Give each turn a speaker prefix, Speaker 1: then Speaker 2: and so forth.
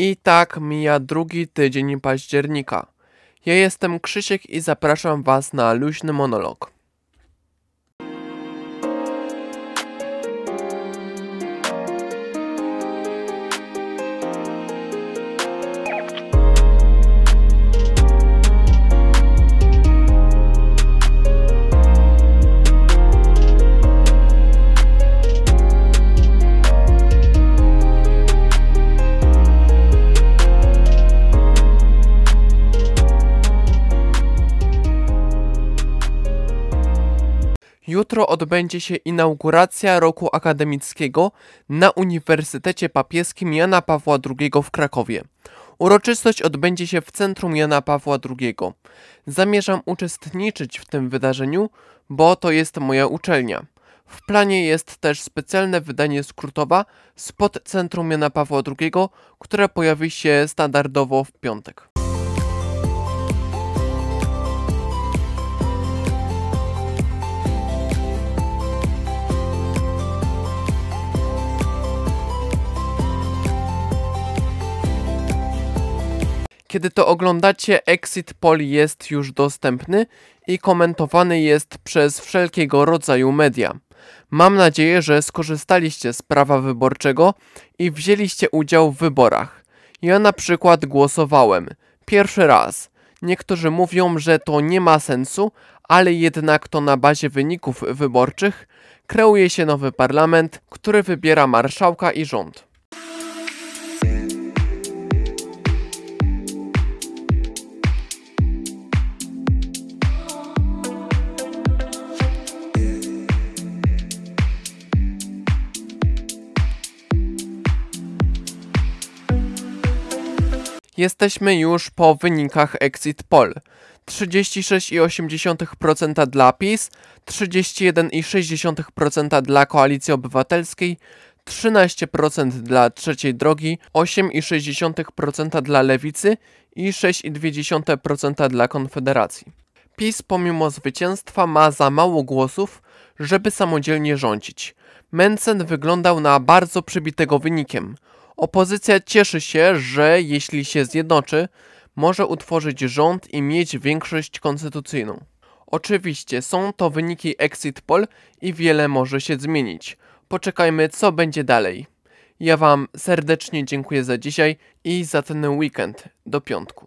Speaker 1: I tak mija drugi tydzień października. Ja jestem Krzysiek i zapraszam Was na luźny monolog. Jutro odbędzie się inauguracja roku akademickiego na Uniwersytecie Papieskim Jana Pawła II w Krakowie. Uroczystość odbędzie się w Centrum Jana Pawła II. Zamierzam uczestniczyć w tym wydarzeniu, bo to jest moja uczelnia. W planie jest też specjalne wydanie skrótowa spod Centrum Jana Pawła II, które pojawi się standardowo w piątek. Kiedy to oglądacie, Exit Poll jest już dostępny i komentowany jest przez wszelkiego rodzaju media. Mam nadzieję, że skorzystaliście z prawa wyborczego i wzięliście udział w wyborach. Ja na przykład głosowałem. Pierwszy raz. Niektórzy mówią, że to nie ma sensu, ale jednak to na bazie wyników wyborczych kreuje się nowy parlament, który wybiera marszałka i rząd. Jesteśmy już po wynikach Exit Poll. 36,8% dla PiS, 31,6% dla Koalicji Obywatelskiej, 13% dla Trzeciej Drogi, 8,6% dla Lewicy i 6,2% dla Konfederacji. PiS pomimo zwycięstwa ma za mało głosów, żeby samodzielnie rządzić. Mencen wyglądał na bardzo przybitego wynikiem – Opozycja cieszy się, że jeśli się zjednoczy, może utworzyć rząd i mieć większość konstytucyjną. Oczywiście są to wyniki exit poll i wiele może się zmienić. Poczekajmy, co będzie dalej. Ja Wam serdecznie dziękuję za dzisiaj i za ten weekend do piątku.